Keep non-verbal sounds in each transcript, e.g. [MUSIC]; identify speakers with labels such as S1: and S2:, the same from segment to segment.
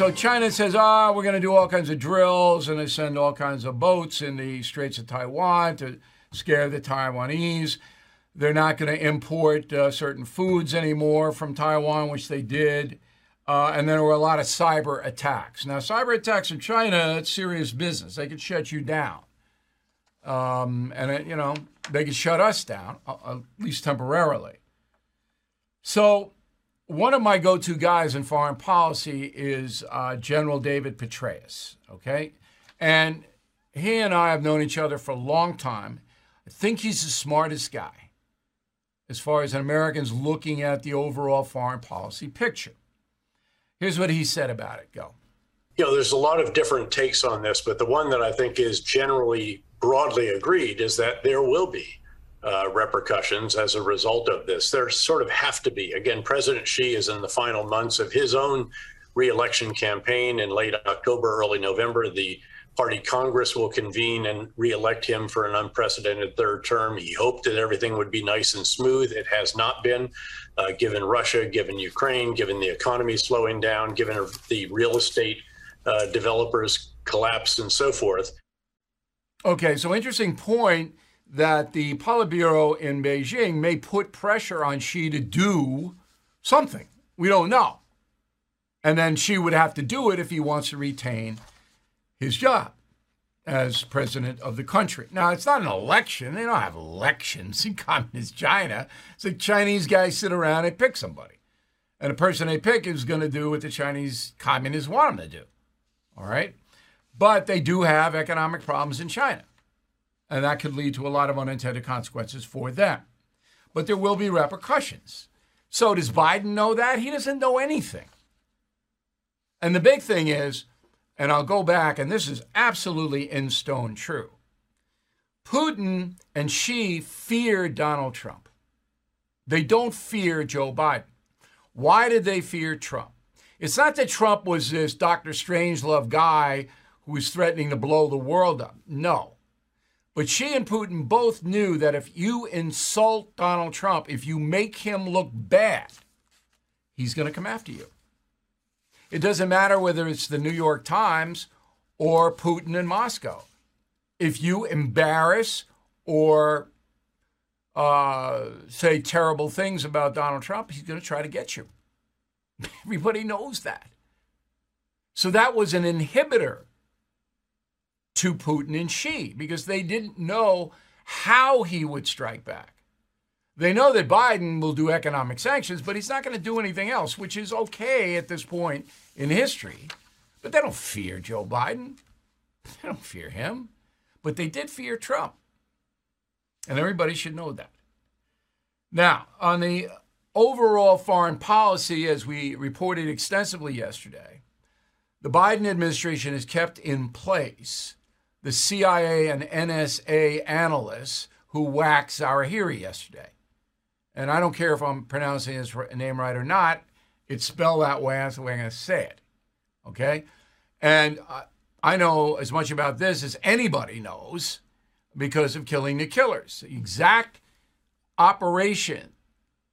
S1: so China says, ah, we're going to do all kinds of drills and they send all kinds of boats in the Straits of Taiwan to scare the Taiwanese. They're not going to import uh, certain foods anymore from Taiwan, which they did. Uh, and there were a lot of cyber attacks. Now, cyber attacks in China, it's serious business. They could shut you down. Um, and, it, you know, they could shut us down, at least temporarily. So, one of my go to guys in foreign policy is uh, General David Petraeus, okay? And he and I have known each other for a long time. I think he's the smartest guy as far as Americans looking at the overall foreign policy picture. Here's what he said about it. Go.
S2: You know, there's a lot of different takes on this, but the one that I think is generally broadly agreed is that there will be uh, repercussions as a result of this. There sort of have to be. Again, President Xi is in the final months of his own reelection campaign in late October, early November. The party Congress will convene and reelect him for an unprecedented third term. He hoped that everything would be nice and smooth. It has not been, uh, given Russia, given Ukraine, given the economy slowing down, given the real estate uh, developers collapse, and so forth.
S1: Okay, so interesting point that the Politburo in Beijing may put pressure on Xi to do something. We don't know. And then Xi would have to do it if he wants to retain his job as president of the country. Now, it's not an election. They don't have elections [LAUGHS] in communist China. It's like Chinese guys sit around and pick somebody. And the person they pick is going to do what the Chinese communists want them to do. All right? But they do have economic problems in China. And that could lead to a lot of unintended consequences for them. But there will be repercussions. So does Biden know that? He doesn't know anything. And the big thing is, and I'll go back, and this is absolutely in stone true. Putin and Xi fear Donald Trump. They don't fear Joe Biden. Why did they fear Trump? It's not that Trump was this Dr. Strangelove guy who was threatening to blow the world up. No. But Xi and Putin both knew that if you insult Donald Trump, if you make him look bad, he's going to come after you. It doesn't matter whether it's the New York Times or Putin in Moscow. If you embarrass or uh, say terrible things about Donald Trump, he's going to try to get you. [LAUGHS] Everybody knows that. So that was an inhibitor to Putin and Xi because they didn't know how he would strike back. They know that Biden will do economic sanctions, but he's not going to do anything else, which is okay at this point in history. But they don't fear Joe Biden. [LAUGHS] They don't fear him. But they did fear Trump. And everybody should know that. Now, on the overall foreign policy, as we reported extensively yesterday, the Biden administration has kept in place the CIA and NSA analysts who whacked Zawahiri yesterday and I don't care if I'm pronouncing his name right or not, it's spelled that way. That's the way I'm going to say it. Okay? And I know as much about this as anybody knows because of killing the killers. The exact operation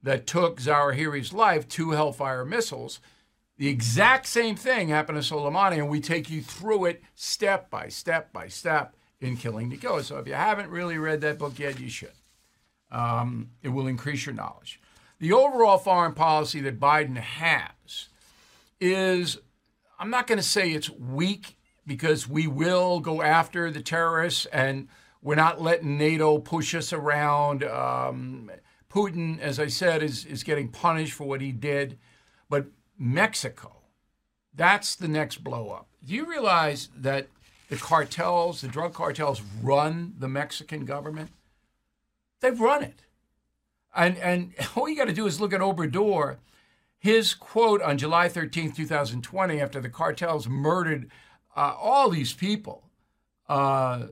S1: that took Zawahiri's life, two Hellfire missiles, the exact same thing happened to Soleimani, and we take you through it step by step by step in Killing the Killers. So if you haven't really read that book yet, you should. Um, it will increase your knowledge. The overall foreign policy that Biden has is, I'm not going to say it's weak because we will go after the terrorists and we're not letting NATO push us around. Um, Putin, as I said, is, is getting punished for what he did. But Mexico, that's the next blow up. Do you realize that the cartels, the drug cartels, run the Mexican government? They've run it. And, and [LAUGHS] all you got to do is look at Obrador. His quote on July 13th, 2020, after the cartels murdered uh, all these people, uh,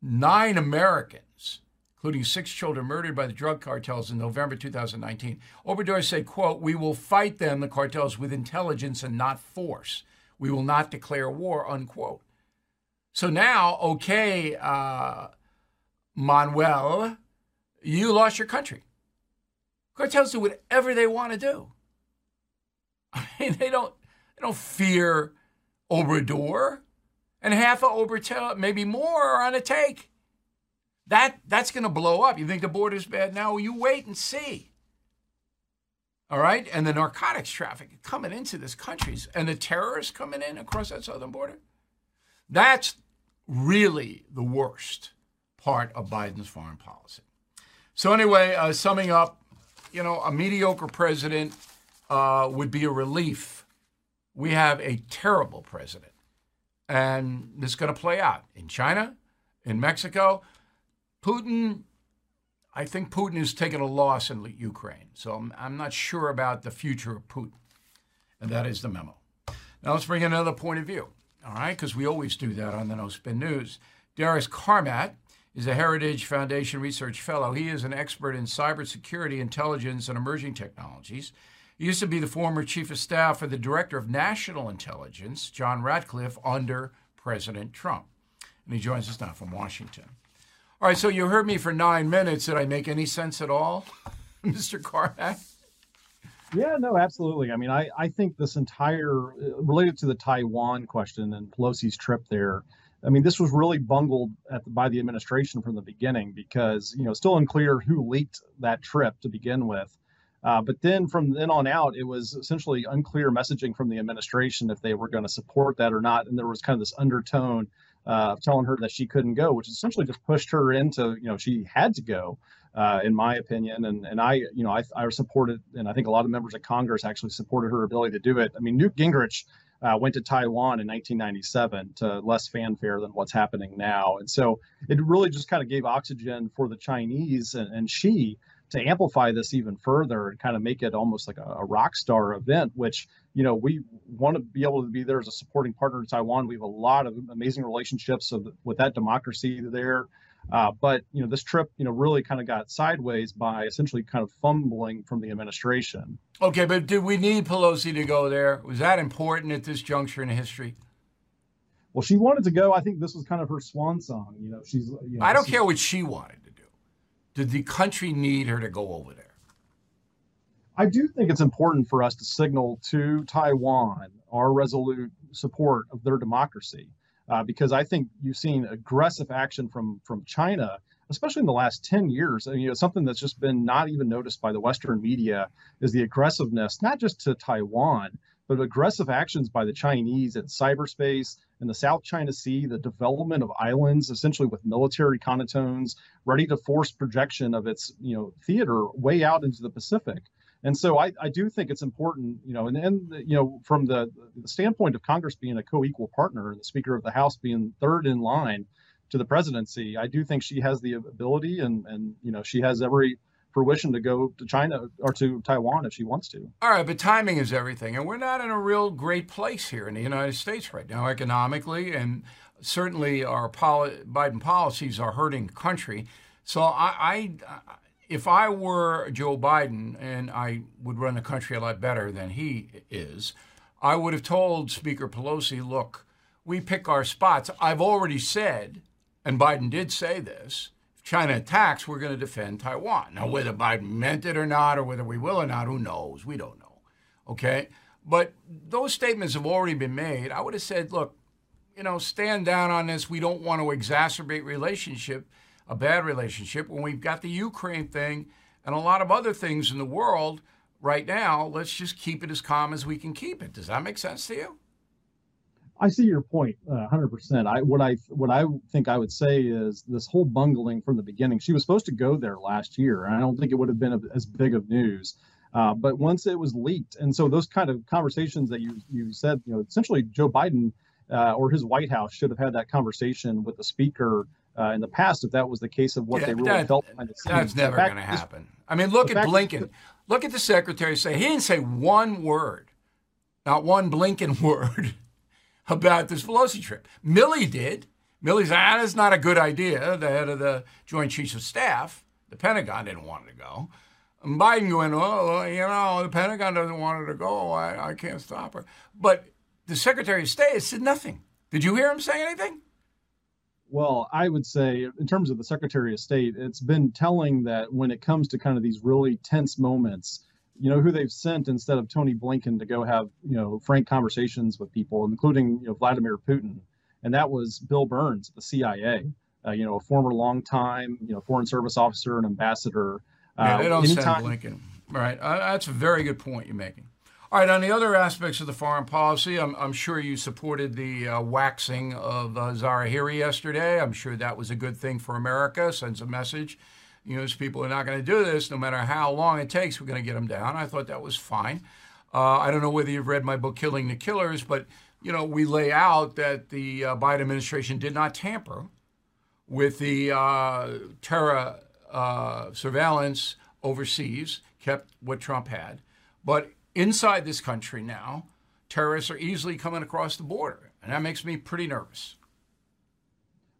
S1: nine Americans, including six children murdered by the drug cartels in November 2019. Obrador said, quote, we will fight them, the cartels, with intelligence and not force. We will not declare war, unquote. So now, okay, uh, Manuel, you lost your country. Cartels do whatever they want to do. I mean, they don't They don't fear Obrador. And half of Obrador, maybe more, are on a take. That that's going to blow up. You think the border's bad now? Well, you wait and see. All right, and the narcotics traffic coming into this country, and the terrorists coming in across that southern border. That's really the worst part of Biden's foreign policy. So anyway, uh, summing up, you know, a mediocre president uh, would be a relief. We have a terrible president, and it's going to play out in China, in Mexico. Putin, I think Putin is taking a loss in Ukraine. So I'm, I'm not sure about the future of Putin. And that is the memo. Now let's bring in another point of view, all right? Because we always do that on the No Spin News. Darius Carmack is a Heritage Foundation Research Fellow. He is an expert in cybersecurity, intelligence, and emerging technologies. He used to be the former Chief of Staff for the Director of National Intelligence, John Ratcliffe, under President Trump. And he joins us now from Washington. All right, so you heard me for nine minutes. Did I make any sense at all, [LAUGHS] Mr. Carmack?
S3: Yeah, no, absolutely. I mean, I, I think this entire uh, related to the Taiwan question and Pelosi's trip there. I mean, this was really bungled the, by the administration from the beginning because you know still unclear who leaked that trip to begin with. Uh, but then from then on out, it was essentially unclear messaging from the administration if they were going to support that or not, and there was kind of this undertone uh, telling her that she couldn't go, which essentially just pushed her into, you know, she had to go, uh, in my opinion. And and I, you know, I, I supported, and I think a lot of members of Congress actually supported her ability to do it. I mean, Newt Gingrich uh, went to Taiwan in 1997 to less fanfare than what's happening now, and so it really just kind of gave oxygen for the Chinese and, and Xi to amplify this even further and kind of make it almost like a, a rock star event, which you know we want to be able to be there as a supporting partner to Taiwan. We have a lot of amazing relationships with that democracy there. Uh, but you know this trip you know really kind of got sideways by essentially kind of fumbling from the administration.
S1: Okay, but did we need Pelosi to go there? Was that important at this juncture in history?
S3: Well, she wanted to go. I think this was kind of her swan song. You know, she's. You know,
S1: I don't care what she wanted did the country need her to go over there?
S3: I do think it's important for us to signal to Taiwan our resolute support of their democracy, uh, because I think you've seen aggressive action from from China, especially in the last ten years. And, you know, something that's just been not even noticed by the Western media is the aggressiveness, not just to Taiwan, but aggressive actions by the Chinese in cyberspace, in the South China Sea, the development of islands, essentially with military connotones, ready to force projection of its you know theater way out into the Pacific. And so I, I do think it's important, you know, and then you know from the, the standpoint of Congress being a co-equal partner and the Speaker of the House being third in line to the presidency, I do think she has the ability and and you know she has every fruition to go to China or to Taiwan if she wants to.
S1: All right, but timing is everything. And we're not in a real great place here in the United States right now, economically, and certainly our poli- Biden policies are hurting the country. So I, I, if I were Joe Biden and I would run the country a lot better than he is, I would have told Speaker Pelosi, look, we pick our spots. I've already said, and Biden did say this, China attacks, we're going to defend Taiwan. Now, whether Biden meant it or not, or whether we will or not, who knows? We don't know. Okay? But those statements have already been made. I would have said, look, you know, stand down on this. We don't want to exacerbate relationship, a bad relationship, when we've got the Ukraine thing and a lot of other things in the world right now. Let's just keep it as calm as we can keep it. Does that make sense to you?
S3: I see your point, uh, hundred percent. I what I what I think I would say is this whole bungling from the beginning. She was supposed to go there last year, and I don't think it would have been a, as big of news. Uh, but once it was leaked, and so those kind of conversations that you you said, you know, essentially Joe Biden uh, or his White House should have had that conversation with the speaker uh, in the past if that was the case of what yeah, they really that, felt behind the
S1: scenes. That's never going to happen. I mean, look at Blinken. look at the secretary say he didn't say one word, not one Blinken [LAUGHS] word about this Pelosi trip. Milley did. Milley said, ah, that's not a good idea. The head of the Joint Chiefs of Staff, the Pentagon didn't want it to go. And Biden going, oh, you know, the Pentagon doesn't want her to go. I, I can't stop her. But the Secretary of State said nothing. Did you hear him say anything?
S3: Well, I would say, in terms of the Secretary of State, it's been telling that when it comes to kind of these really tense moments, you know who they've sent instead of Tony Blinken to go have you know frank conversations with people, including you know Vladimir Putin, and that was Bill Burns, the CIA, uh, you know a former longtime you know foreign service officer and ambassador.
S1: Yeah, they don't anytime, send Blinken. Right, uh, that's a very good point you're making. All right, on the other aspects of the foreign policy, I'm, I'm sure you supported the uh, waxing of uh, Zawahiri yesterday. I'm sure that was a good thing for America, sends a message. You know, these people are not going to do this no matter how long it takes, we're going to get them down. I thought that was fine. Uh, I don't know whether you've read my book, Killing the Killers, but, you know, we lay out that the uh, Biden administration did not tamper with the uh, terror uh, surveillance overseas, kept what Trump had. But inside this country now, terrorists are easily coming across the border, and that makes me pretty nervous.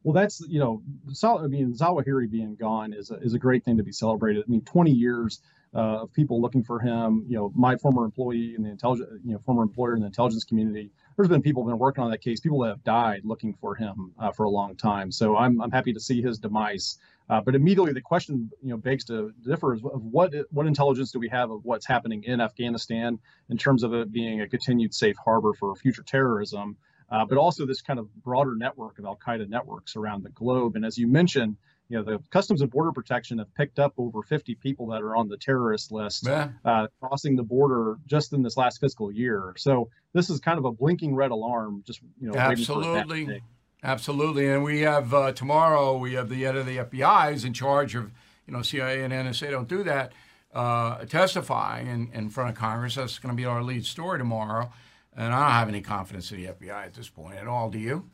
S3: Well, that's you know, I mean, Zawahiri being gone is a, is a great thing to be celebrated. I mean, 20 years uh, of people looking for him. You know, my former employee in the intelligence, you know, former employer in the intelligence community. There's been people been working on that case. People that have died looking for him uh, for a long time. So I'm I'm happy to see his demise. Uh, but immediately the question, you know, begs to differ of what what intelligence do we have of what's happening in Afghanistan in terms of it being a continued safe harbor for future terrorism, uh, but also this kind of broader network of Al Qaeda networks around the globe. And as you mentioned, you know, the Customs and Border Protection have picked up over 50 people that are on the terrorist list uh, crossing the border just in this last fiscal year. So this is kind of a blinking red alarm. Just you know,
S1: absolutely. Absolutely, and we have uh, tomorrow. We have the head of the FBI is in charge of, you know, CIA and NSA don't do that. Uh, testifying in, in front of Congress. That's going to be our lead story tomorrow. And I don't have any confidence in the FBI at this point at all. Do you?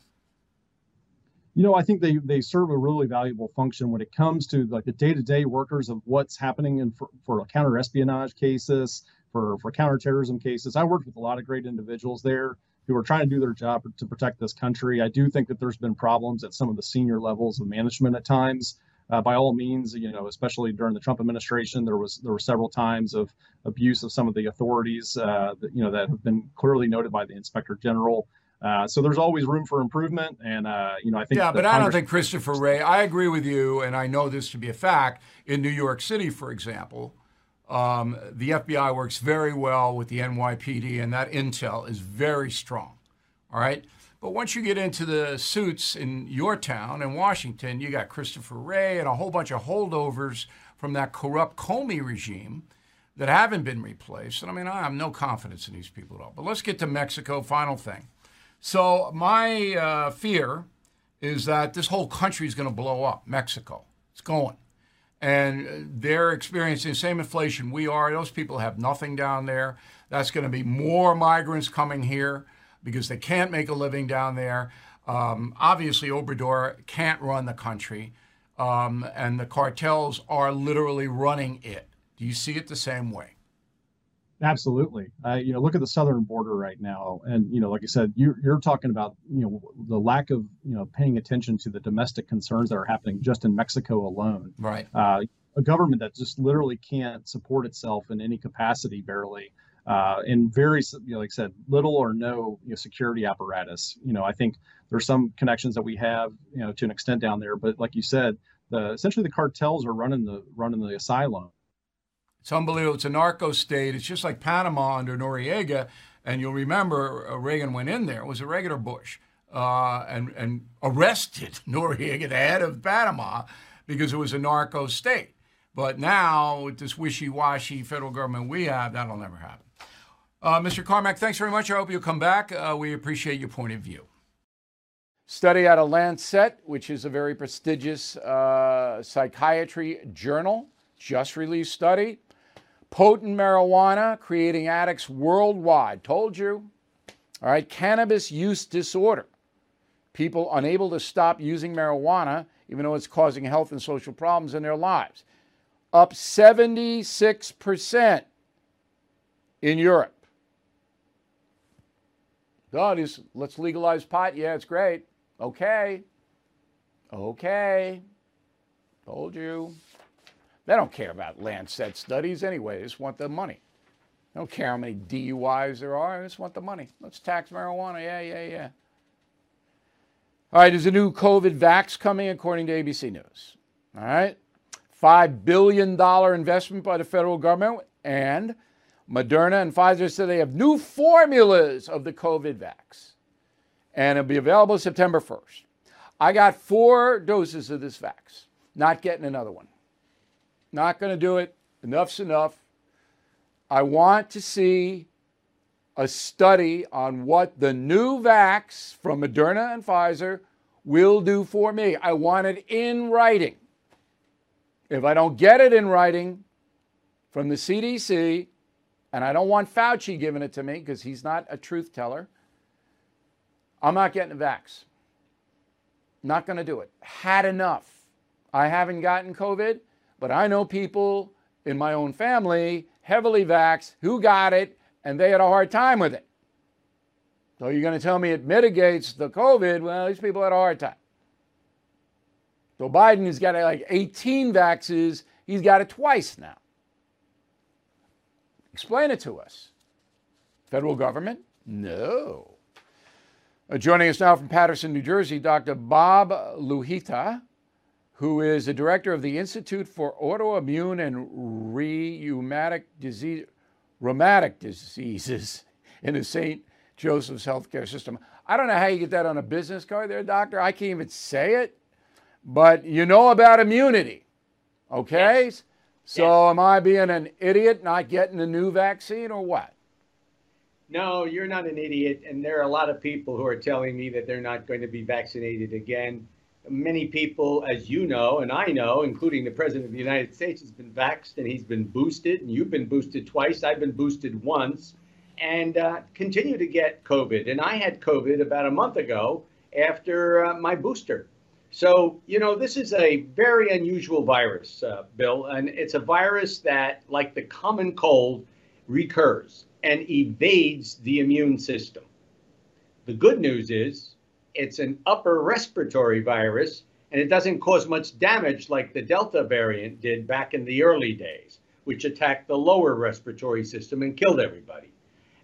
S3: You know, I think they, they serve a really valuable function when it comes to like the day-to-day workers of what's happening in for, for counter espionage cases, for for counterterrorism cases. I worked with a lot of great individuals there who are trying to do their job to protect this country. I do think that there's been problems at some of the senior levels of management at times. Uh, by all means, you know, especially during the Trump administration, there was there were several times of abuse of some of the authorities uh, that you know that have been clearly noted by the Inspector General. Uh, so there's always room for improvement, and uh, you know I think.
S1: Yeah, but Congress- I don't think Christopher Wray. I agree with you, and I know this to be a fact. In New York City, for example, um, the FBI works very well with the NYPD, and that intel is very strong. All right. But once you get into the suits in your town in Washington, you got Christopher Wray and a whole bunch of holdovers from that corrupt Comey regime that haven't been replaced. And I mean, I have no confidence in these people at all. But let's get to Mexico. Final thing. So, my uh, fear is that this whole country is going to blow up. Mexico. It's going and they're experiencing the same inflation we are. Those people have nothing down there. That's going to be more migrants coming here because they can't make a living down there. Um, obviously, Obrador can't run the country, um, and the cartels are literally running it. Do you see it the same way?
S3: Absolutely. Uh, you know, look at the southern border right now, and you know, like I said, you're, you're talking about you know the lack of you know paying attention to the domestic concerns that are happening just in Mexico alone.
S1: Right.
S3: Uh, a government that just literally can't support itself in any capacity, barely, uh, and very, you know, like I said, little or no you know, security apparatus. You know, I think there's some connections that we have, you know, to an extent down there, but like you said, the essentially the cartels are running the running the asylum
S1: it's unbelievable. It's a narco state. It's just like Panama under Noriega. And you'll remember uh, Reagan went in there. It was a regular Bush. Uh, and, and arrested [LAUGHS] Noriega, the head of Panama, because it was a narco state. But now, with this wishy washy federal government we have, that'll never happen. Uh, Mr. Carmack, thanks very much. I hope you'll come back. Uh, we appreciate your point of view. Study out of Lancet, which is a very prestigious uh, psychiatry journal, just released study. Potent marijuana creating addicts worldwide. Told you. All right, cannabis use disorder. People unable to stop using marijuana, even though it's causing health and social problems in their lives. Up 76% in Europe. God, is let's legalize pot. Yeah, it's great. Okay. Okay. Told you. They don't care about Lancet studies anyway. They just want the money. They don't care how many DUIs there are. They just want the money. Let's tax marijuana. Yeah, yeah, yeah. All right, there's a new COVID vax coming, according to ABC News. All right. $5 billion investment by the federal government and Moderna and Pfizer said they have new formulas of the COVID vax, and it'll be available September 1st. I got four doses of this vax, not getting another one. Not going to do it. Enough's enough. I want to see a study on what the new vax from Moderna and Pfizer will do for me. I want it in writing. If I don't get it in writing from the CDC, and I don't want Fauci giving it to me because he's not a truth teller, I'm not getting a vax. Not going to do it. Had enough. I haven't gotten COVID, but I know people in my own family, heavily vaxxed, who got it and they had a hard time with it. So you're going to tell me it mitigates the COVID? Well, these people had a hard time. So Biden has got like 18 vaxes. He's got it twice now. Explain it to us. Federal government? No. Uh, joining us now from Paterson, New Jersey, Dr. Bob Lahita, who is the director of the Institute for Autoimmune and Rheumatic Disease, rheumatic diseases [LAUGHS] in the St. Joseph's healthcare system. I don't know how you get that on a business card there, doctor. I can't even say it, but you know about immunity, okay? Yes. So yes. am I being an idiot not getting the new vaccine or what?
S4: No, you're not an idiot. And there are a lot of people who are telling me that they're not going to be vaccinated again. Many people, as you know, and I know, including the President of the United States, has been vaxxed and he's been boosted. And you've been boosted twice. I've been boosted once and uh, continue to get COVID. And I had COVID about a month ago after uh, my booster. So, you know, this is a very unusual virus, uh, Bill, and it's a virus that, like the common cold, recurs and evades the immune system. The good news is it's an upper respiratory virus and it doesn't cause much damage like the Delta variant did back in the early days, which attacked the lower respiratory system and killed everybody.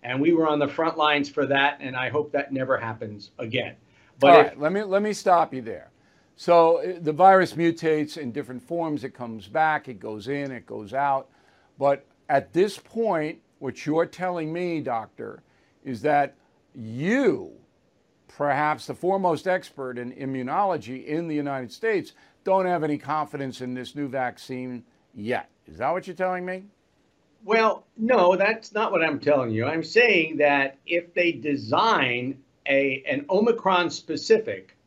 S4: And we were on the front lines for that, and I hope that never happens again.
S1: But All if, let me let me stop you there. So the virus mutates in different forms. It comes back, it goes in, it goes out. But at this point, what you're telling me, doctor, is that you, perhaps the foremost expert in immunology in the United States, don't have any confidence in this new vaccine yet. Is that what you're telling me?
S4: Well, no, that's not what I'm telling you. I'm saying that if they design a an Omicron specific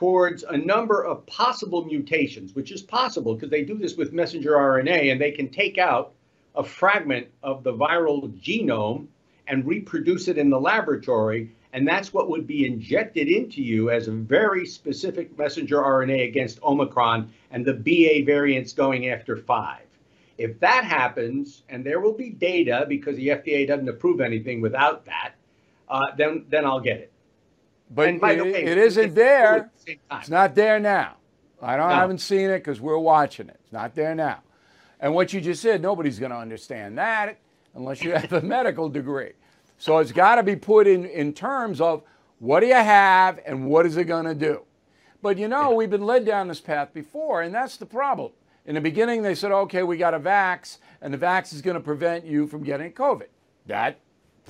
S4: towards a number of possible mutations, which is possible because they do this with messenger RNA and they can take out a fragment of the viral genome and reproduce it in the laboratory. And that's what would be injected into you as a very specific messenger RNA against Omicron and the BA variants going after five. If that happens, and there will be data because the FDA doesn't approve anything without that, uh, then then I'll get it.
S1: But it, way, it isn't there. It's not there now. I don't. No. I haven't seen it because we're watching it. It's not there now. And what you just said, nobody's going to understand that unless you have a [LAUGHS] medical degree. So it's got to be put in in terms of what do you have and what is it going to do. But you know, yeah. we've been led down this path before, and that's the problem. In the beginning, they said, okay, we got a vax, and the vax is going to prevent you from getting COVID. That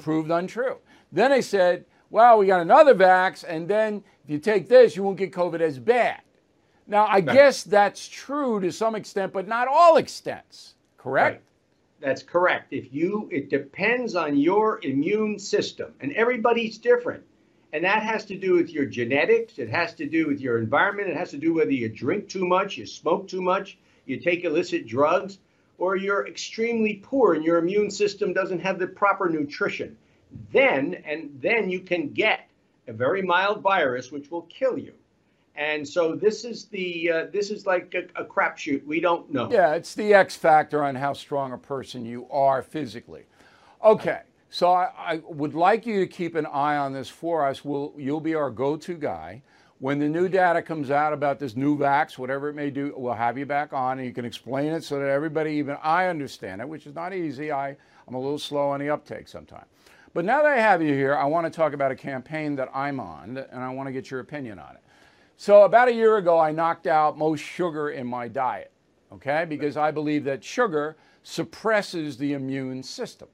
S1: proved untrue. Then they said, well, we got another vax, and then if you take this, you won't get COVID as bad. Now, I right. guess that's true to some extent, but not all extents, correct? Right.
S4: That's correct. If you, it depends on your immune system, and everybody's different. And that has to do with your genetics. It has to do with your environment. It has to do whether you drink too much, you smoke too much, you take illicit drugs, or you're extremely poor and your immune system doesn't have the proper nutrition. Then, and then you can get a very mild virus which will kill you. And so this is the uh, this is like a, a crapshoot. We don't know.
S1: Yeah, it's the X factor on how strong a person you are physically. Okay, so I, I would like you to keep an eye on this for us. We'll, you'll be our go-to guy. When the new data comes out about this new vax, whatever it may do, we'll have you back on and you can explain it so that everybody, even I understand it, which is not easy. I, I'm a little slow on the uptake sometimes. But now that I have you here, I want to talk about a campaign that I'm on and I want to get your opinion on it. So, about a year ago, I knocked out most sugar in my diet, okay, because I believe that sugar suppresses the immune system.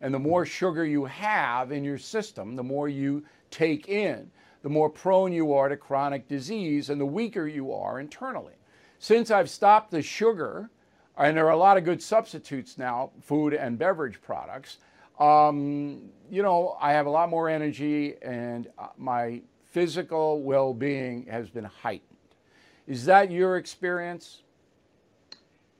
S1: And the more sugar you have in your system, the more you take in, the more prone you are to chronic disease and the weaker you are internally. Since I've stopped the sugar, and there are a lot of good substitutes now, food and beverage products, um, you know, I have a lot more energy and uh, my physical well being has been heightened. Is that your experience?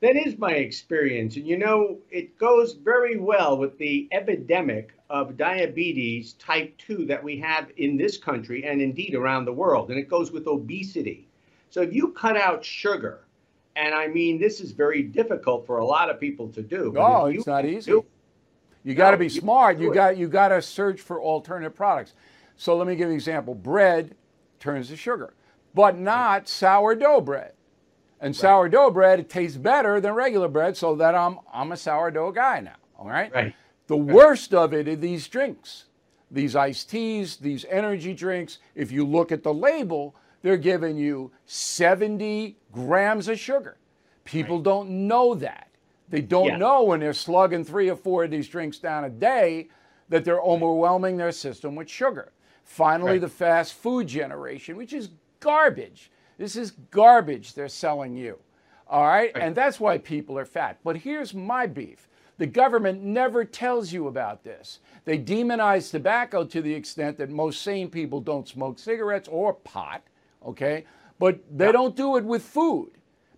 S4: That is my experience. And you know, it goes very well with the epidemic of diabetes type 2 that we have in this country and indeed around the world. And it goes with obesity. So if you cut out sugar, and I mean, this is very difficult for a lot of people to do.
S1: No, it's not easy. Do, you got to no, be smart. You, you got you got to search for alternative products. So let me give you an example. Bread turns to sugar, but not sourdough bread. And right. sourdough bread it tastes better than regular bread, so that I'm I'm a sourdough guy now. All right.
S4: Right.
S1: The right. worst of it are these drinks, these iced teas, these energy drinks. If you look at the label, they're giving you 70 grams of sugar. People right. don't know that. They don't yeah. know when they're slugging three or four of these drinks down a day that they're overwhelming their system with sugar. Finally, right. the fast food generation, which is garbage. This is garbage they're selling you. All right? right? And that's why people are fat. But here's my beef the government never tells you about this. They demonize tobacco to the extent that most sane people don't smoke cigarettes or pot, okay? But they yeah. don't do it with food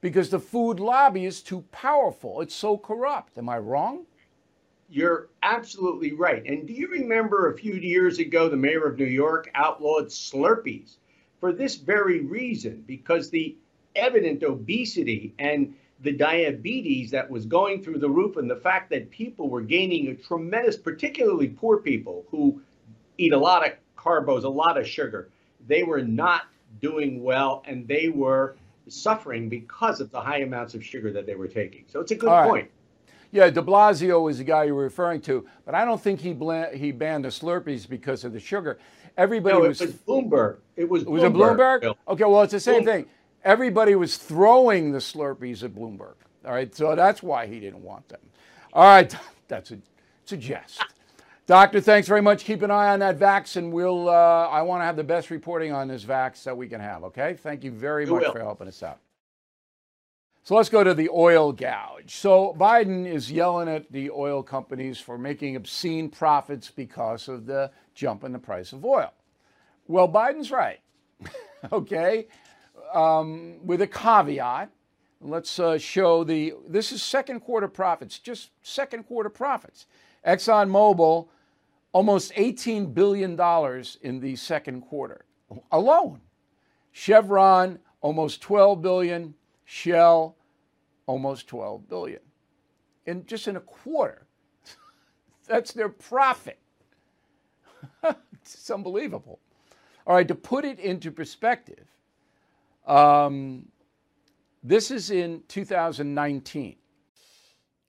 S1: because the food lobby is too powerful. It's so corrupt. Am I wrong?
S4: You're absolutely right. And do you remember a few years ago, the mayor of New York outlawed Slurpees for this very reason? Because the evident obesity and the diabetes that was going through the roof, and the fact that people were gaining a tremendous, particularly poor people who eat a lot of carbos, a lot of sugar, they were not doing well and they were suffering because of the high amounts of sugar that they were taking. So it's a good point.
S1: Yeah, de Blasio is the guy you were referring to, but I don't think he he banned the Slurpees because of the sugar. Everybody
S4: no,
S1: was,
S4: was Bloomberg. It was
S1: Bloomberg. Was it Bloomberg? Okay, well, it's the same Bloomberg. thing. Everybody was throwing the Slurpees at Bloomberg. All right, so that's why he didn't want them. All right, [LAUGHS] that's a, it's a jest. Doctor, thanks very much. Keep an eye on that vax, and we'll. Uh, I want to have the best reporting on this vax that we can have. Okay, thank you very you much will. for helping us out. So let's go to the oil gouge. So Biden is yelling at the oil companies for making obscene profits because of the jump in the price of oil. Well, Biden's right. [LAUGHS] okay, um, with a caveat. Let's uh, show the. This is second quarter profits, just second quarter profits. ExxonMobil, almost $18 billion in the second quarter alone. Chevron, almost 12 billion. Shell, almost 12 billion. In just in a quarter. [LAUGHS] That's their profit. [LAUGHS] it's unbelievable. All right, to put it into perspective, um, this is in 2019.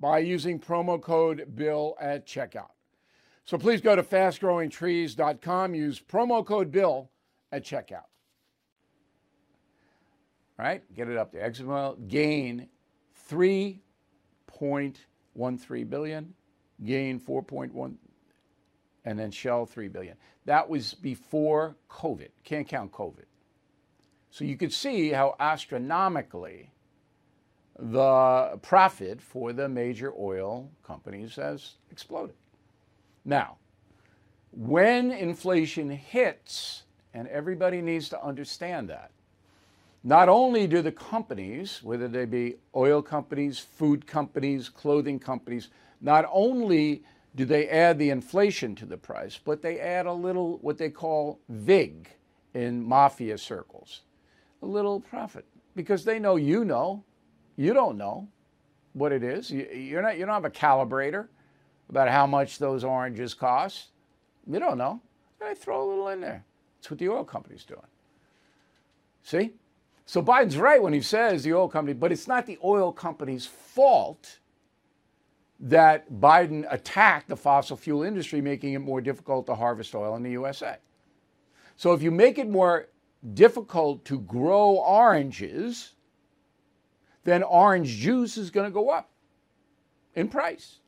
S1: by using promo code BILL at checkout. So please go to fastgrowingtrees.com, use promo code BILL at checkout right? Get it up there. ExxonMobil gain 3.13 billion, gain 4.1, and then Shell 3 billion. That was before COVID. Can't count COVID. So you could see how astronomically the profit for the major oil companies has exploded. Now, when inflation hits, and everybody needs to understand that, not only do the companies, whether they be oil companies, food companies, clothing companies, not only do they add the inflation to the price, but they add a little what they call VIG in mafia circles, a little profit, because they know you know, you don't know what it is. You, are not, you don't have a calibrator about how much those oranges cost. You don't know. They throw a little in there. That's what the oil company's doing. See? So Biden's right when he says the oil company, but it's not the oil company's fault that Biden attacked the fossil fuel industry, making it more difficult to harvest oil in the USA. So if you make it more difficult to grow oranges, then orange juice is going to go up in price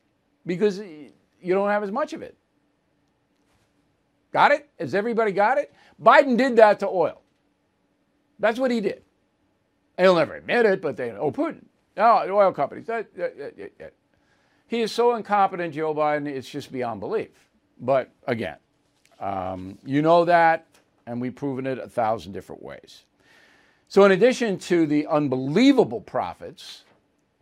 S1: because you don't have as much of it. Got it? Has everybody got it? Biden did that to oil. That's what he did. He'll never admit it, but they, oh, Putin, oh, the oil companies. That, that, that, he is so incompetent, Joe Biden, it's just beyond belief. But again, um, you know that, and we've proven it a thousand different ways. So, in addition to the unbelievable profits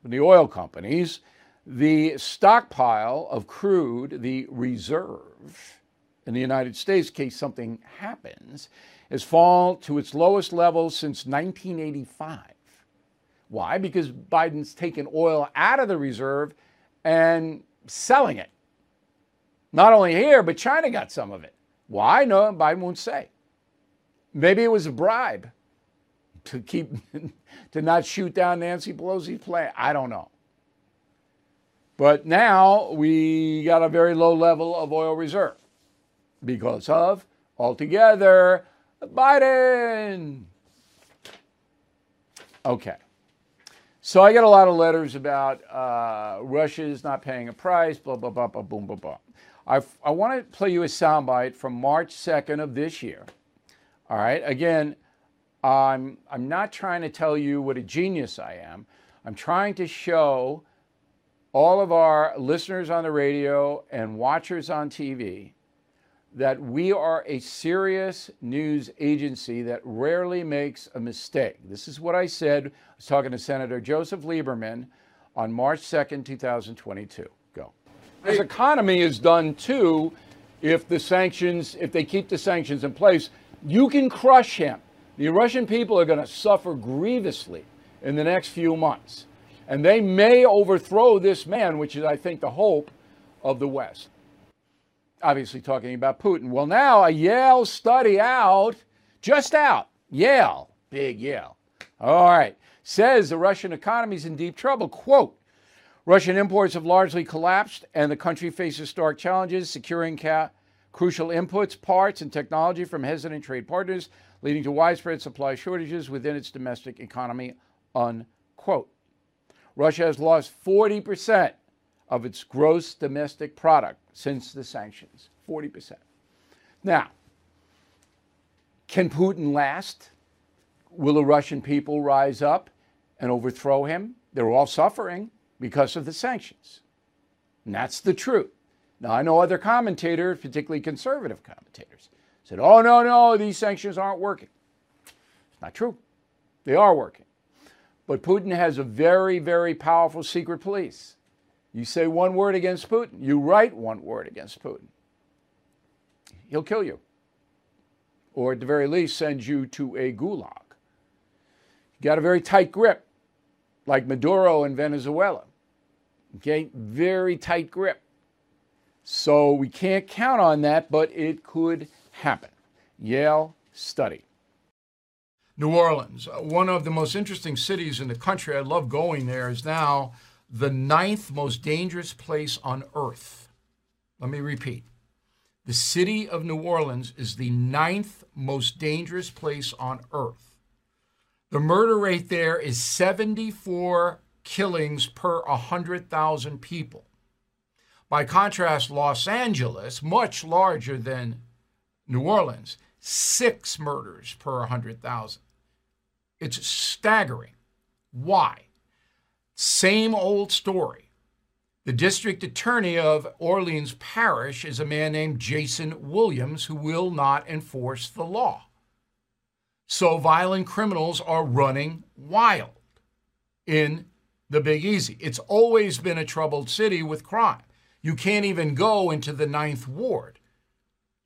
S1: from the oil companies, the stockpile of crude, the reserve in the United States, in case something happens, has fallen to its lowest level since 1985. Why? Because Biden's taken oil out of the reserve and selling it. Not only here, but China got some of it. Why? No, Biden won't say. Maybe it was a bribe to keep [LAUGHS] to not shoot down Nancy Pelosi's plan. I don't know. But now we got a very low level of oil reserve because of altogether Biden. Okay. So I get a lot of letters about uh, Russia is not paying a price, blah, blah, blah, blah, boom, blah, blah. i I want to play you a soundbite from March 2nd of this year. All right. Again, I'm, I'm not trying to tell you what a genius I am. I'm trying to show all of our listeners on the radio and watchers on TV that we are a serious news agency that rarely makes a mistake. This is what I said. I was talking to Senator Joseph Lieberman on March 2nd, 2022. Go. This economy is done too if the sanctions, if they keep the sanctions in place. You can crush him. The Russian people are going to suffer grievously in the next few months. And they may overthrow this man, which is, I think, the hope of the West obviously talking about Putin. Well, now a Yale study out, just out, Yale, big Yale. All right, says the Russian economy is in deep trouble. Quote, Russian imports have largely collapsed and the country faces stark challenges securing ca- crucial inputs, parts, and technology from hesitant trade partners, leading to widespread supply shortages within its domestic economy, unquote. Russia has lost 40% of its gross domestic product since the sanctions 40%. Now, can Putin last? Will the Russian people rise up and overthrow him? They're all suffering because of the sanctions. And that's the truth. Now, I know other commentators, particularly conservative commentators, said, oh, no, no, these sanctions aren't working. It's not true. They are working. But Putin has a very, very powerful secret police. You say one word against Putin, you write one word against Putin. He'll kill you. Or at the very least, send you to a gulag. You got a very tight grip, like Maduro in Venezuela. Okay, very tight grip. So we can't count on that, but it could happen. Yale study. New Orleans, one of the most interesting cities in the country. I love going there. Is now the ninth most dangerous place on earth. Let me repeat. The city of New Orleans is the ninth most dangerous place on earth. The murder rate there is 74 killings per 100,000 people. By contrast, Los Angeles, much larger than New Orleans, six murders per 100,000. It's staggering. Why? Same old story. The district attorney of Orleans Parish is a man named Jason Williams who will not enforce the law. So violent criminals are running wild in the Big Easy. It's always been a troubled city with crime. You can't even go into the Ninth Ward.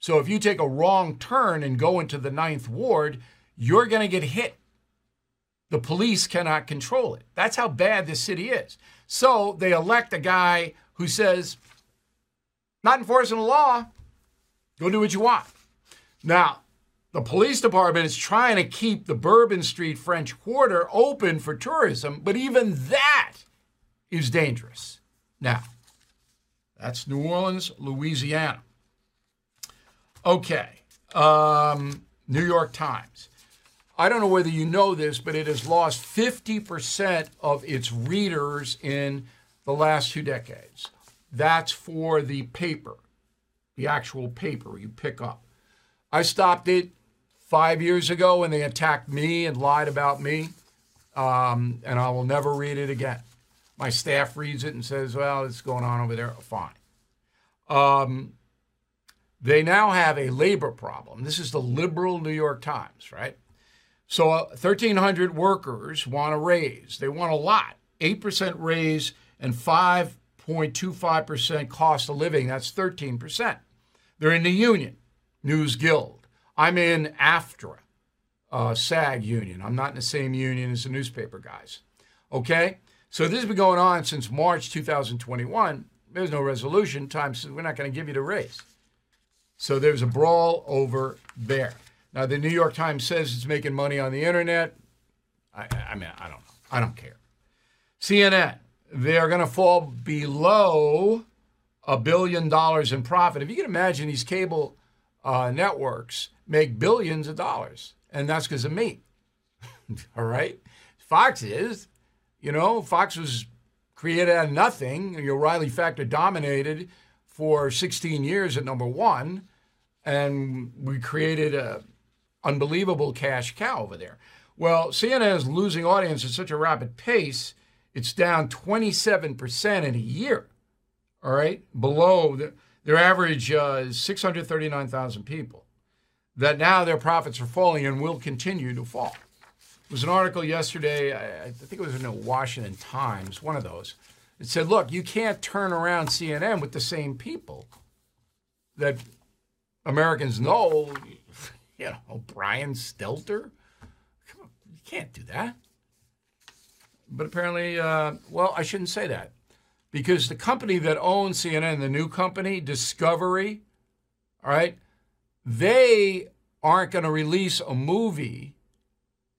S1: So if you take a wrong turn and go into the Ninth Ward, you're going to get hit. The police cannot control it. That's how bad this city is. So they elect a guy who says, not enforcing the law, go do what you want. Now, the police department is trying to keep the Bourbon Street French Quarter open for tourism, but even that is dangerous. Now, that's New Orleans, Louisiana. Okay, um, New York Times. I don't know whether you know this, but it has lost 50% of its readers in the last two decades. That's for the paper, the actual paper you pick up. I stopped it five years ago when they attacked me and lied about me, um, and I will never read it again. My staff reads it and says, well, it's going on over there. Fine. Um, they now have a labor problem. This is the liberal New York Times, right? So uh, 1,300 workers want a raise. They want a lot 8% raise and 5.25% cost of living. That's 13%. They're in the union, News Guild. I'm in AFTRA, uh, SAG union. I'm not in the same union as the newspaper guys. Okay? So this has been going on since March 2021. There's no resolution. Time we're not going to give you the raise. So there's a brawl over there. Now, the New York Times says it's making money on the internet. I, I mean, I don't know. I don't care. CNN, they are going to fall below a billion dollars in profit. If you can imagine, these cable uh, networks make billions of dollars, and that's because of me. [LAUGHS] All right? Fox is, you know, Fox was created out of nothing. O'Reilly Factor dominated for 16 years at number one, and we created a unbelievable cash cow over there. Well, CNN is losing audience at such a rapid pace, it's down 27% in a year. All right, below the, their average uh, is 639,000 people. That now their profits are falling and will continue to fall. There was an article yesterday, I, I think it was in the Washington Times, one of those. It said, look, you can't turn around CNN with the same people that Americans know you know, Brian Stelter. Come on, you can't do that. But apparently, uh, well, I shouldn't say that because the company that owns CNN, the new company, Discovery, all right, they aren't going to release a movie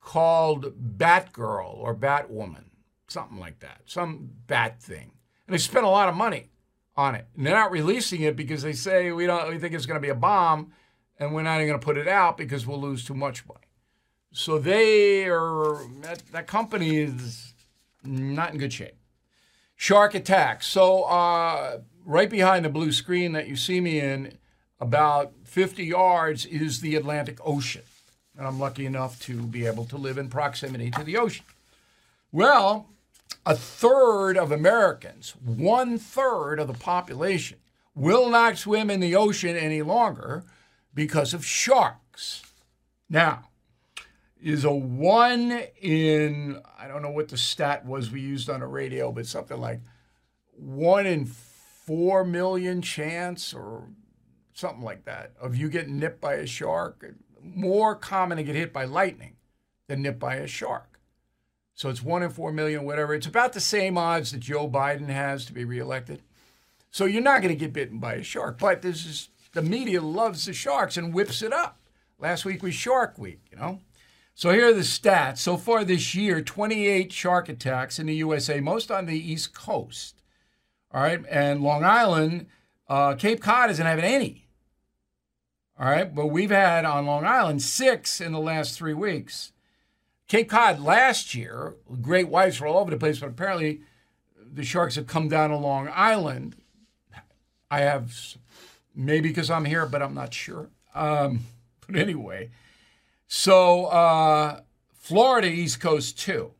S1: called Batgirl or Batwoman, something like that, some bat thing. And they spent a lot of money on it. And they're not releasing it because they say we don't we think it's going to be a bomb and we're not even going to put it out because we'll lose too much money. So they are that, that company is not in good shape. Shark attacks. So uh, right behind the blue screen that you see me in, about 50 yards is the Atlantic Ocean, and I'm lucky enough to be able to live in proximity to the ocean. Well, a third of Americans, one third of the population, will not swim in the ocean any longer because of sharks. Now, is a one in, I don't know what the stat was we used on the radio, but something like one in four million chance or something like that of you getting nipped by a shark. More common to get hit by lightning than nipped by a shark. So it's one in four million, whatever. It's about the same odds that Joe Biden has to be reelected. So you're not going to get bitten by a shark, but this is the media loves the Sharks and whips it up. Last week was Shark Week, you know. So here are the stats. So far this year, 28 shark attacks in the USA, most on the East Coast. All right, and Long Island, uh, Cape Cod isn't having any. All right, but we've had on Long Island six in the last three weeks. Cape Cod last year, great whites were all over the place, but apparently the sharks have come down to Long Island. I have Maybe because I'm here, but I'm not sure. Um, [LAUGHS] but anyway, so uh, Florida East Coast too,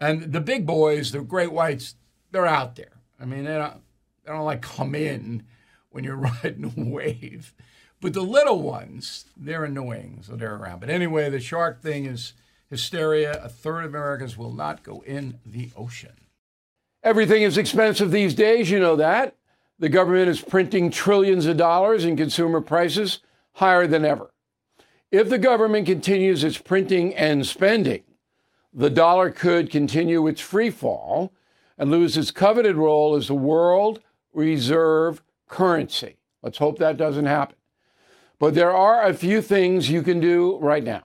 S1: and the big boys, the great whites, they're out there. I mean, they don't, they don't like come in when you're [LAUGHS] riding a wave. But the little ones, they're annoying, so they're around. But anyway, the shark thing is hysteria. A third of Americans will not go in the ocean. Everything is expensive these days, you know that. The government is printing trillions of dollars and consumer prices higher than ever. If the government continues its printing and spending, the dollar could continue its free fall and lose its coveted role as the world reserve currency. Let's hope that doesn't happen. But there are a few things you can do right now.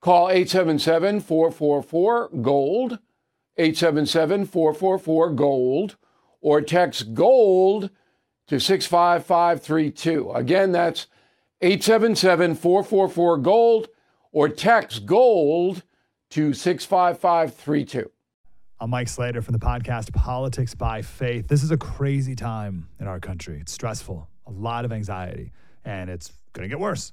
S1: Call 877 444 GOLD, 877 444 GOLD, or text GOLD to 65532. Again, that's 877 444 GOLD, or text GOLD to 65532.
S5: I'm Mike Slater from the podcast Politics by Faith. This is a crazy time in our country. It's stressful, a lot of anxiety, and it's going to get worse.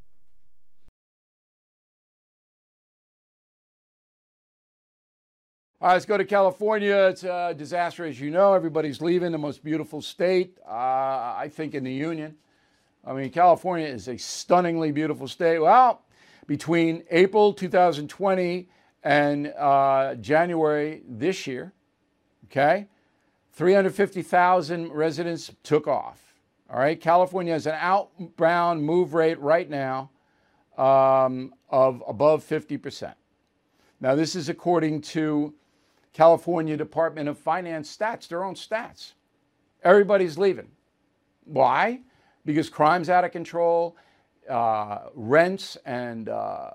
S1: All right, let's go to California. It's a disaster, as you know. Everybody's leaving the most beautiful state, uh, I think, in the union. I mean, California is a stunningly beautiful state. Well, between April 2020 and uh, January this year, okay, 350,000 residents took off. All right, California has an outbound move rate right now um, of above 50%. Now, this is according to California Department of Finance stats, their own stats. Everybody's leaving. Why? Because crime's out of control, uh, rents and uh,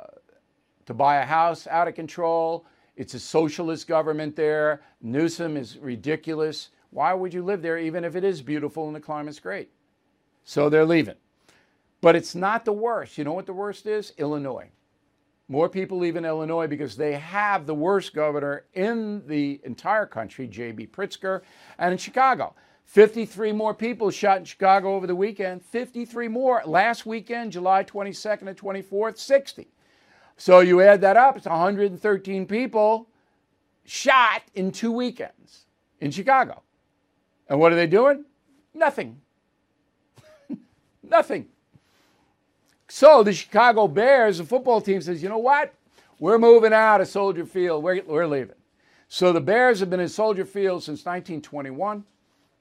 S1: to buy a house out of control. It's a socialist government there. Newsom is ridiculous. Why would you live there even if it is beautiful and the climate's great? So they're leaving. But it's not the worst. You know what the worst is? Illinois. More people leave in Illinois because they have the worst governor in the entire country, J.B. Pritzker, and in Chicago. 53 more people shot in Chicago over the weekend. 53 more. Last weekend, July 22nd and 24th, 60. So you add that up, it's 113 people shot in two weekends in Chicago. And what are they doing? Nothing. [LAUGHS] Nothing. So the Chicago Bears, the football team says, you know what? We're moving out of Soldier Field. We're, we're leaving. So the Bears have been in Soldier Field since 1921.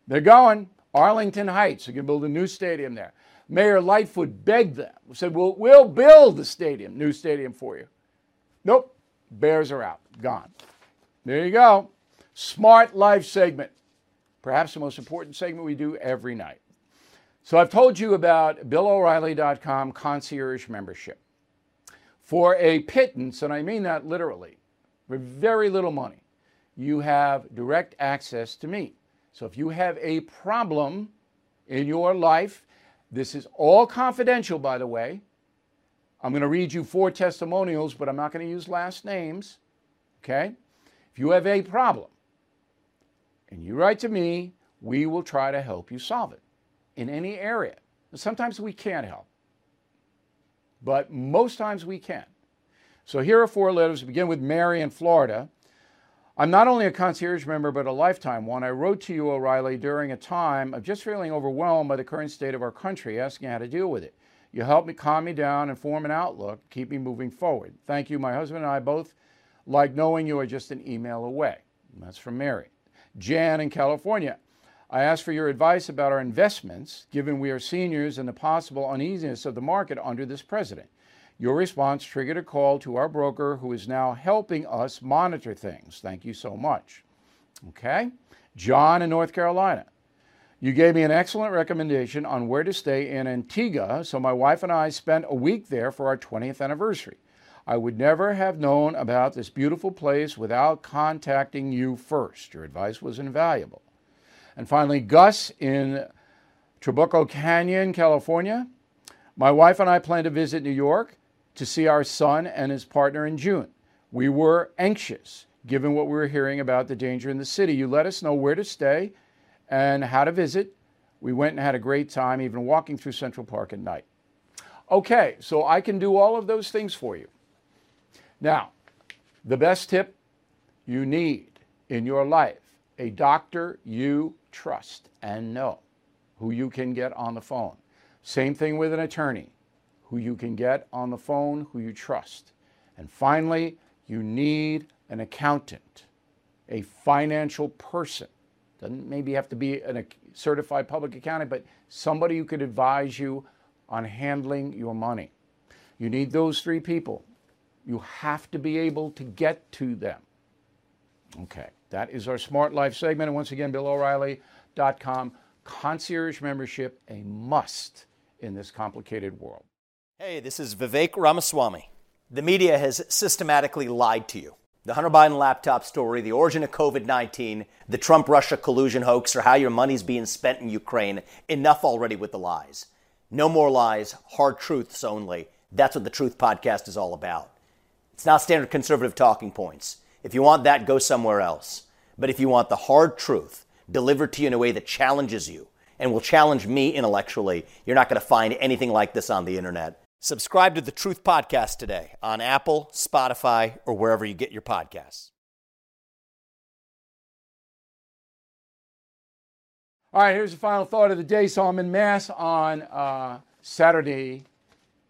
S1: They're going. Arlington Heights. They're going to build a new stadium there. Mayor Lightfoot begged them, said, well, we'll build the stadium, new stadium for you. Nope. Bears are out. Gone. There you go. Smart Life segment. Perhaps the most important segment we do every night. So I've told you about BillO'Reilly.com concierge membership. For a pittance, and I mean that literally, for very little money, you have direct access to me. So if you have a problem in your life, this is all confidential, by the way. I'm going to read you four testimonials, but I'm not going to use last names. Okay? If you have a problem and you write to me, we will try to help you solve it in any area. Sometimes we can't help, but most times we can. So here are four letters. We begin with Mary in Florida. I'm not only a concierge member, but a lifetime one. I wrote to you, O'Reilly, during a time of just feeling overwhelmed by the current state of our country, asking how to deal with it. You helped me calm me down and form an outlook, keep me moving forward. Thank you. My husband and I both like knowing you are just an email away. That's from Mary. Jan in California. I ask for your advice about our investments, given we are seniors and the possible uneasiness of the market under this president. Your response triggered a call to our broker who is now helping us monitor things. Thank you so much. Okay? John in North Carolina. You gave me an excellent recommendation on where to stay in Antigua, so my wife and I spent a week there for our 20th anniversary. I would never have known about this beautiful place without contacting you first. Your advice was invaluable. And finally, Gus in Trabuco Canyon, California. My wife and I plan to visit New York to see our son and his partner in June. We were anxious given what we were hearing about the danger in the city. You let us know where to stay and how to visit. We went and had a great time, even walking through Central Park at night. Okay, so I can do all of those things for you. Now, the best tip you need in your life a doctor you trust and know who you can get on the phone. Same thing with an attorney who you can get on the phone, who you trust. And finally, you need an accountant, a financial person. Doesn't maybe have to be a certified public accountant, but somebody who could advise you on handling your money. You need those three people. You have to be able to get to them. Okay, that is our Smart Life segment. And once again, BillO'Reilly.com. Concierge membership, a must in this complicated world.
S6: Hey, this is Vivek Ramaswamy. The media has systematically lied to you. The Hunter Biden laptop story, the origin of COVID 19, the Trump Russia collusion hoax, or how your money's being spent in Ukraine. Enough already with the lies. No more lies, hard truths only. That's what the Truth Podcast is all about. It's not standard conservative talking points. If you want that, go somewhere else. But if you want the hard truth delivered to you in a way that challenges you and will challenge me intellectually, you're not going to find anything like this on the internet. Subscribe to the Truth Podcast today on Apple, Spotify, or wherever you get your podcasts.
S1: All right, here's the final thought of the day. So I'm in Mass on uh, Saturday,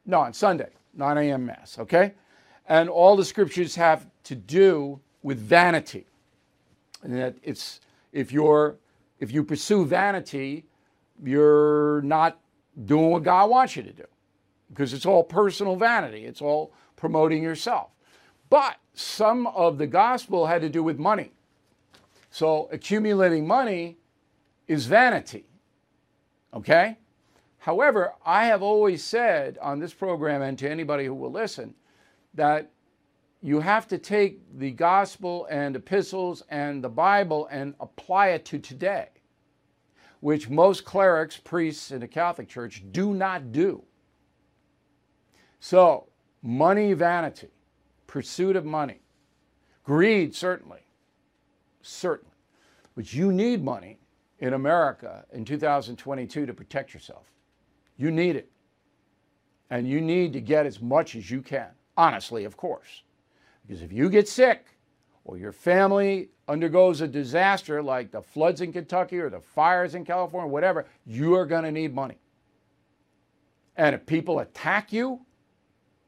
S1: no, on Sunday, 9 a.m. Mass, okay? And all the scriptures have to do with vanity. And that it's, if you're, if you pursue vanity, you're not doing what God wants you to do because it's all personal vanity, it's all promoting yourself. But some of the gospel had to do with money. So accumulating money is vanity. Okay? However, I have always said on this program and to anybody who will listen that you have to take the gospel and epistles and the Bible and apply it to today, which most clerics, priests in the Catholic Church do not do. So, money, vanity, pursuit of money, greed, certainly, certainly. But you need money in America in 2022 to protect yourself. You need it. And you need to get as much as you can, honestly, of course. Because if you get sick or your family undergoes a disaster like the floods in Kentucky or the fires in California, whatever, you are going to need money. And if people attack you,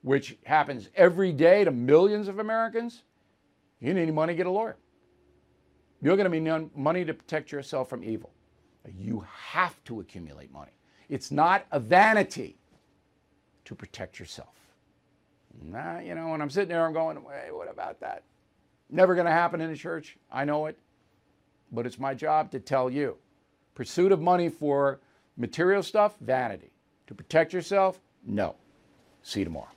S1: which happens every day to millions of Americans, you need money to get a lawyer. You're going to need money to protect yourself from evil. You have to accumulate money. It's not a vanity to protect yourself. Nah, you know, when I'm sitting there, I'm going, hey, what about that? Never going to happen in the church. I know it. But it's my job to tell you. Pursuit of money for material stuff, vanity. To protect yourself, no. See you tomorrow.